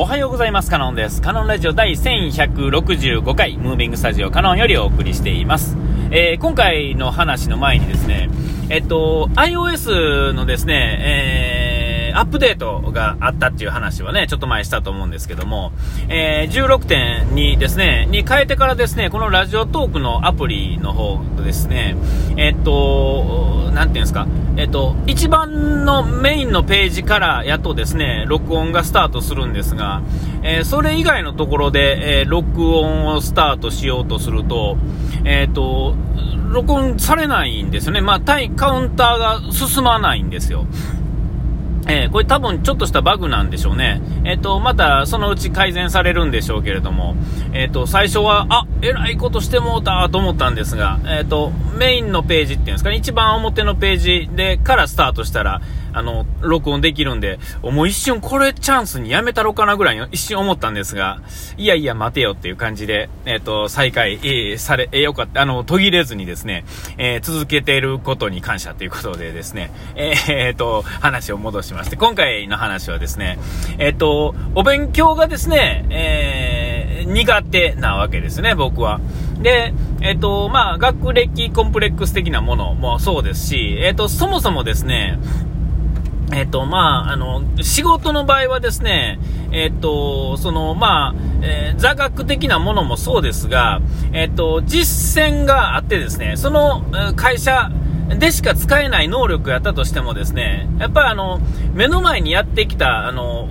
おはようございます。カノンです。カノンラジオ第1165回、ムービングスタジオカノンよりお送りしています。えー、今回の話の前にですね、えっと、iOS のですね、えー、アップデートがあったっていう話はね、ちょっと前したと思うんですけども、えー、16点にですね、に変えてからですね、このラジオトークのアプリの方ですね、えっと、なんていうんですか、えっと、一番のメインのページからやっとですね、録音がスタートするんですが、えー、それ以外のところで、えー、録音をスタートしようとすると、えっと、録音されないんですよね。まあ、対カウンターが進まないんですよ。えー、これ多分ちょっとしたバグなんでしょうね。えっ、ー、と、またそのうち改善されるんでしょうけれども、えっ、ー、と、最初は、あ、えらいことしてもうたと思ったんですが、えっ、と、メインのページっていうんですかね、一番表のページでからスタートしたら、あの、録音できるんで、もう一瞬これチャンスにやめたろかなぐらいに一瞬思ったんですが、いやいや待てよっていう感じで、えっ、ー、と、再開、えー、され、えー、よかった、あの、途切れずにですね、えー、続けていることに感謝ということでですね、えー、と、話を戻しまして、今回の話はですね、えっ、と、お勉強がですね、えー、苦手なわけですね、僕は。で、えっ、と、まあ、学歴コンプレックス的なものもそうですし、えっ、と、そもそもですね、えっ、と、まあ、あの、仕事の場合はですね、えっ、と、その、まあ、えー、座学的なものもそうですが、えっ、と、実践があってですね、その会社でしか使えない能力やったとしてもですね、やっぱりあの、目の前にやってきた、あの、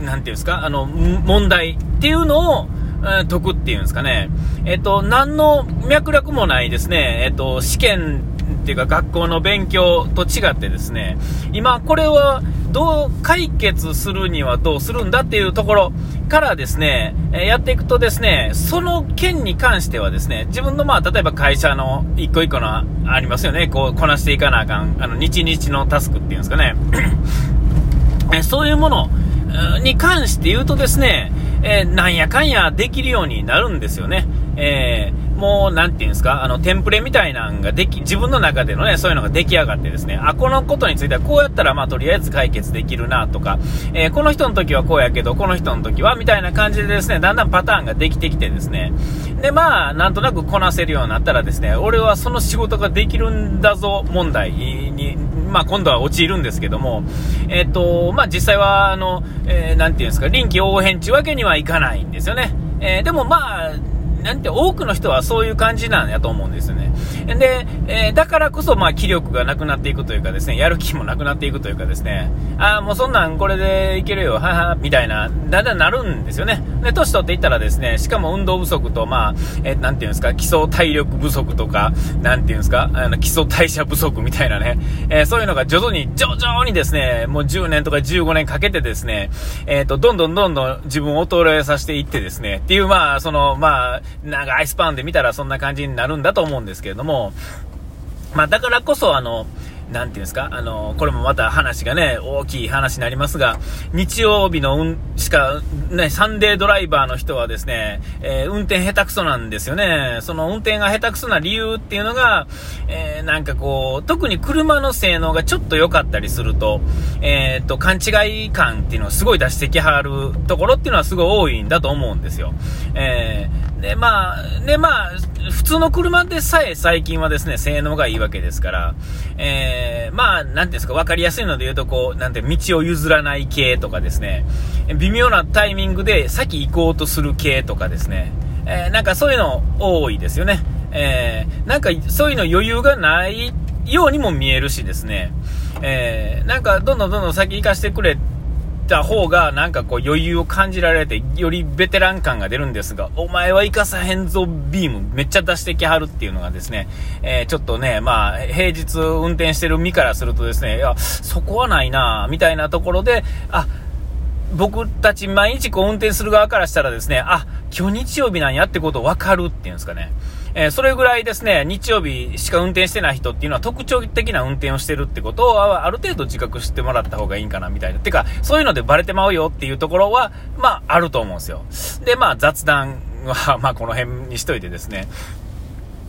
なんていうんですか、あの、問題っていうのを、解くっていうんですかね。えっ、と、何の脈絡もないですね、えっ、と、試験っていうか学校の勉強と違ってですね、今これはどう解決するにはどうするんだっていうところからですね、やっていくとですね、その件に関してはですね、自分のまあ、例えば会社の一個一個のありますよね、こうこなしていかなあかん、あの、日々のタスクっていうんですかね、そういうものに関して言うとですね、えー、なんやかんやできるようになるんですよね。えーもう、なんていうんですか、あの、テンプレみたいなんができ、自分の中でのね、そういうのが出来上がってですね、あ、このことについてはこうやったら、まあ、とりあえず解決できるな、とか、えー、この人の時はこうやけど、この人の時は、みたいな感じでですね、だんだんパターンができてきてですね、で、まあ、なんとなくこなせるようになったらですね、俺はその仕事ができるんだぞ、問題に、まあ、今度は陥るんですけども、えっ、と、まあ、実際は、あの、えー、なんていうんですか、臨機応変ちゅうわけにはいかないんですよね。えー、でもまあ、なんて多くの人はそういう感じなんやと思うんですよね。で、えー、だからこそ、まあ、気力がなくなっていくというかですね、やる気もなくなっていくというかですね、ああ、もうそんなんこれでいけるよ、はは、みたいな、だんだんなるんですよね。で、年取っていったらですね、しかも運動不足と、まあ、えー、なんていうんですか、基礎体力不足とか、なんていうんですか、あの、基礎代謝不足みたいなね、えー、そういうのが徐々に、徐々にですね、もう10年とか15年かけてですね、えっ、と、どんどんどんどん自分を衰えさせていってですね、っていう、まあ、その、まあ、長いスパンで見たらそんな感じになるんだと思うんですけれども、まあ、だからこそ、あの、なんていうんですか、あの、これもまた話がね、大きい話になりますが、日曜日の運、しか、ね、サンデードライバーの人はですね、えー、運転下手くそなんですよね。その運転が下手くそな理由っていうのが、えー、なんかこう、特に車の性能がちょっと良かったりすると、えー、っと、勘違い感っていうのをすごい出してきはるところっていうのはすごい多いんだと思うんですよ。えー、で、まあ、で、まあ、普通の車でさえ最近はですね、性能がいいわけですから、えー、まあ、なんていうんですか、わかりやすいので言うと、こう、なんて、道を譲らない系とかですね、微妙なタイミングで先行こうとする系とかですね、えー、なんかそういうの多いですよね。えー、なんかそういうの余裕がないようにも見えるしですね、えー、なんかどんどんどんどん先行かしてくれた方が、なんかこう余裕を感じられて、よりベテラン感が出るんですが、お前は生かさへんぞビームめっちゃ出してきはるっていうのがですね、えー、ちょっとね、まあ、平日運転してる身からするとですね、いや、そこはないなみたいなところで、あ、僕たち毎日こう運転する側からしたらですね、あ、今日日曜日なんやってこと分かるっていうんですかね。え、それぐらいですね、日曜日しか運転してない人っていうのは特徴的な運転をしてるってことをある程度自覚してもらった方がいいんかなみたいな。てか、そういうのでバレてまうよっていうところは、まあ、あると思うんですよ。で、まあ、雑談は、まあ、この辺にしといてですね。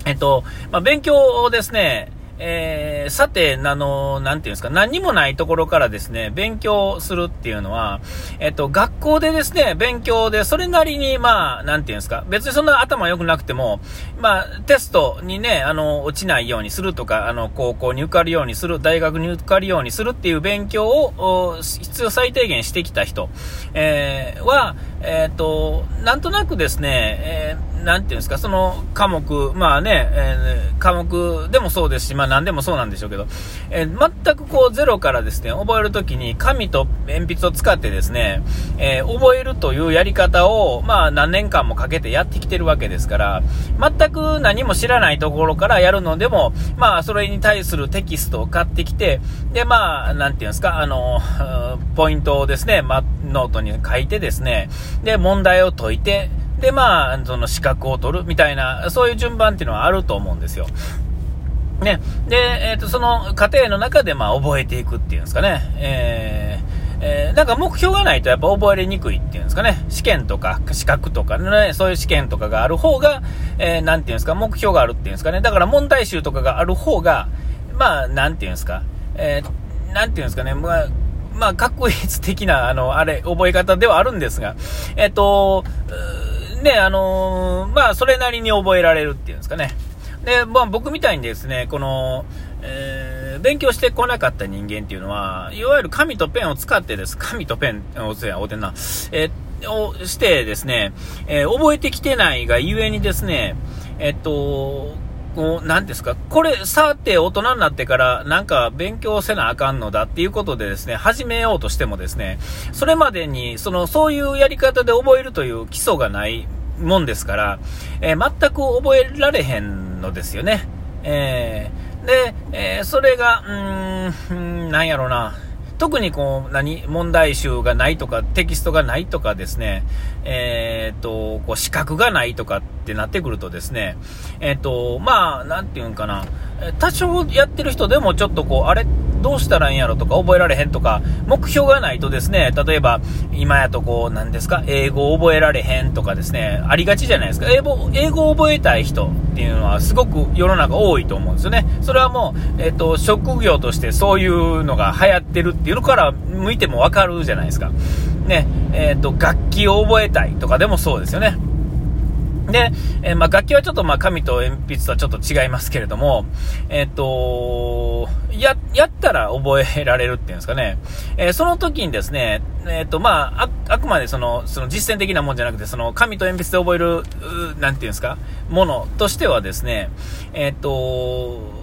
えっと、まあ、勉強をですね、えー、さて、あの、なんていうんですか、何にもないところからですね、勉強するっていうのは、えっと、学校でですね、勉強で、それなりに、まあ、なんていうんですか、別にそんな頭良くなくても、まあ、テストにね、あの、落ちないようにするとか、あの、高校に受かるようにする、大学に受かるようにするっていう勉強を、必要最低限してきた人、えー、は、えっと、なんとなくですね、えーなんていうんですか、その科目、まあね、えー、科目でもそうですし、まあ何でもそうなんでしょうけど、えー、全くこうゼロからですね、覚えるときに紙と鉛筆を使ってですね、えー、覚えるというやり方を、まあ何年間もかけてやってきてるわけですから、全く何も知らないところからやるのでも、まあそれに対するテキストを買ってきて、で、まあ、なんていうんですか、あの、ポイントをですね、ま、ノートに書いてですね、で、問題を解いて、で、まあ、その資格を取るみたいな、そういう順番っていうのはあると思うんですよ。ね。で、えっ、ー、と、その過程の中で、まあ、覚えていくっていうんですかね。えーえー、なんか目標がないとやっぱ覚えれにくいっていうんですかね。試験とか資格とかね、そういう試験とかがある方が、えー、なんていうんですか、目標があるっていうんですかね。だから問題集とかがある方が、まあ、なんていうんですか、えー、なんていうんですかね、まあ、まあ、確率的な、あの、あれ、覚え方ではあるんですが、えっ、と、ね、あのー、まあ、それなりに覚えられるっていうんですかね。で、まあ、僕みたいにですね、この、えー、勉強してこなかった人間っていうのは、いわゆる紙とペンを使ってです、紙とペン、おせや、おてんな、えー、をしてですね、えー、覚えてきてないがゆえにですね、えっと、こう、なんですか、これ、さて大人になってからなんか勉強せなあかんのだっていうことでですね、始めようとしてもですね、それまでに、その、そういうやり方で覚えるという基礎がないもんですから、えー、全く覚えられへんのですよね。えー、で、えー、それが、うーん、なんやろな、特にこう、何、問題集がないとか、テキストがないとかですね、えっ、と、こう、資格がないとかってなってくるとですね、えっ、と、まあ、なんていうんかな、多少やってる人でもちょっとこう、あれどうしたらいいんやろとか覚えられへんとか、目標がないとですね、例えば、今やとこう、なんですか、英語を覚えられへんとかですね、ありがちじゃないですか。英語、英語を覚えたい人っていうのはすごく世の中多いと思うんですよね。それはもう、えっ、と、職業としてそういうのが流行ってるっていうのから向いてもわかるじゃないですか。ね、えっ、と、楽器を覚えたいとかでもそうですよね。で、えー、まあ、楽器はちょっとまあ紙と鉛筆とはちょっと違いますけれども、えっ、ー、とや、やったら覚えられるっていうんですかね。えー、その時にですね、えっ、と、まあ、あ、あくまでその、その実践的なもんじゃなくて、その紙と鉛筆で覚える、なんていうんですか、ものとしてはですね、えっ、と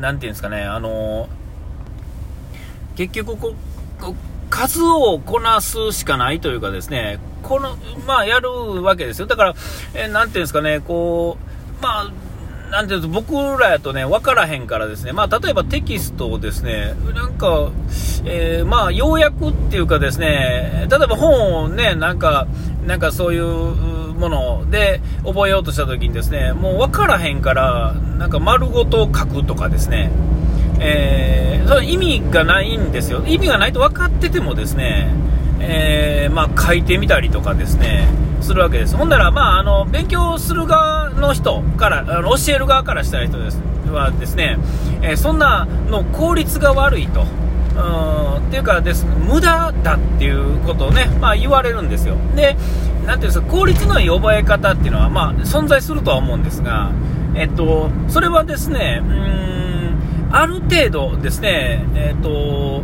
なんていうんですかね、あの結局こ、こ数をこなすしかないというかですね、この、まあ、やるわけですよ。だから、えー、なんていうんですかね、こう、まあ、なんていうと、僕らやとね、分からへんからですね、まあ、例えばテキストをですね、なんか、えー、まあ、要約っていうかですね、例えば本をね、なんか、なんかそういうもので覚えようとした時にですね、もう分からへんから、なんか丸ごと書くとかですね、えー、その意味がないんですよ。意味がないと分かっててもですね、えー、まあ、書いてみたりとかですね、するわけです。ほんなら、まあ、あの、勉強する側の人から、あの教える側からした人ですはですね、えー、そんなの効率が悪いと。うんっていうかです、無駄だっていうことをね、まあ、言われるんですよ。で、なんていうんですか、効率のいい覚え方っていうのは、まあ、存在するとは思うんですが、えっと、それはですね、うん、ある程度ですね、えっと、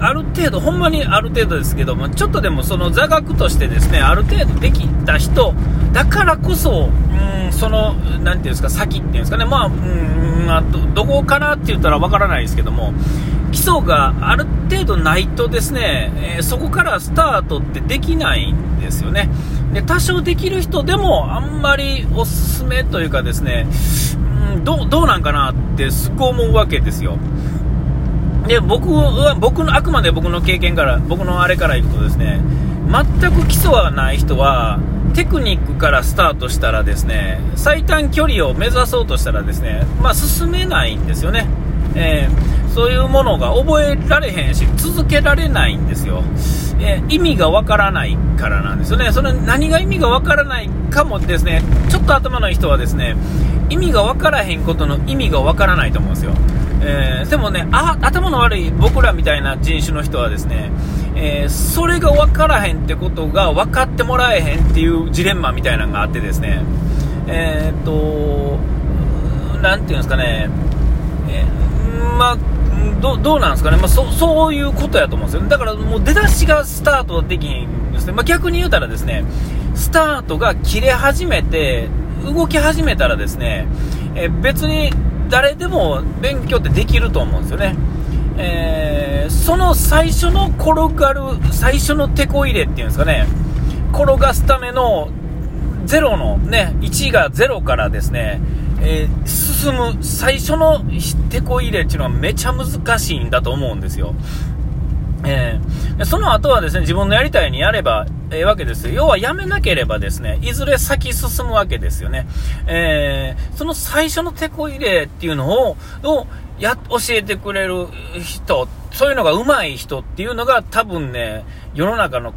ある程度、ほんまにある程度ですけども、ちょっとでもその座学としてですね、ある程度できた人だからこそ、うん、その、なていうんですか、先っていうんですかね、まあ、うん、あ、ど、どこかなって言ったらわからないですけども、基礎がある程度ないとですね、え、そこからスタートってできないんですよね。で、多少できる人でもあんまりおすすめというかですね、うん、どどうなんかなってすっごい思うわけですよ。で、僕は、僕の、あくまで僕の経験から、僕のあれからいくとですね、全く基礎がない人は、テクニックからスタートしたらですね、最短距離を目指そうとしたらですね、まあ進めないんですよね。えー、そういうものが覚えられへんし、続けられないんですよ。えー、意味がわからないからなんですよね。それ何が意味がわからないかもですね、ちょっと頭のいい人はですね、意味が分からへんことの意味が分からないと思うんですよ。えー、でもねあ、頭の悪い僕らみたいな人種の人はですね、えー、それが分からへんってことが分かってもらえへんっていうジレンマみたいなのがあってですね、えー、っと、なんていうんですかね、えー、まあ、どどうなんですかね、まあ、そそういうことやと思うんですよ。だからもう出だしがスタートできんですね。まあ、逆に言うたらですね、スタートが切れ始めて、動き始めたらですね、え別に誰でも勉強ってできると思うんですよね。えー、その最初の転がる、最初のテこ入れっていうんですかね、転がすための0のね、1が0からですね、えー、進む最初のテこ入れっていうのはめちゃ難しいんだと思うんですよ。えー、その後はですね、自分のやりたいようにやればええー、わけです要はやめなければですね、いずれ先進むわけですよね。えー、その最初のテこ入れっていうのを、をや、教えてくれる人、そういうのが上手い人っていうのが多分ね、世の中の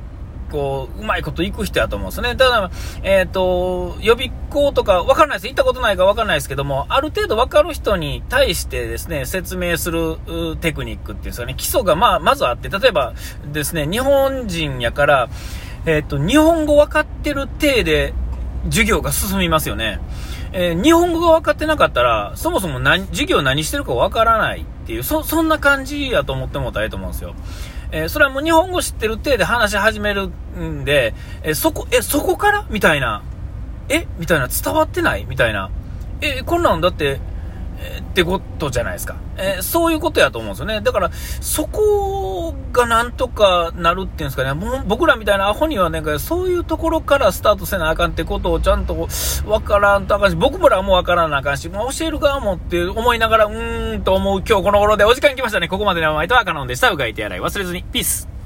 こう、うまいこと行く人やと思うんですね。ただ、えっ、ー、と、予備校とか、わからないです。行ったことないかわからないですけども、ある程度わかる人に対してですね、説明するテクニックっていうんですかね、基礎がまあ、まずあって、例えばですね、日本人やから、えっ、ー、と、日本語分かってる体で授業が進みますよね。えー、日本語が分かってなかったら、そもそも何、授業何してるか分からないっていう、そ、そんな感じやと思ってもらったらいいと思うんですよ。えー、それはもう日本語知ってる体で話し始めるんで、えー、そこ、え、そこから？みたいな。え？みたいな。伝わってない？みたいな。え、こんなんだって、えってことじゃないですか。えー、そういうことやと思うんですよね。だから、そこがなんとかなるっていうんですかね、もう僕らみたいなアホにはなんか、そういうところからスタートせなあかんってことをちゃんとわからんとあかんし、僕らもわからなあかんし、まあ、教える側もって思いながら、うーんと思う今日この頃でお時間来ましたね。ここまでのお前とはカノンでした。うがいてやらい忘れずに。ピース。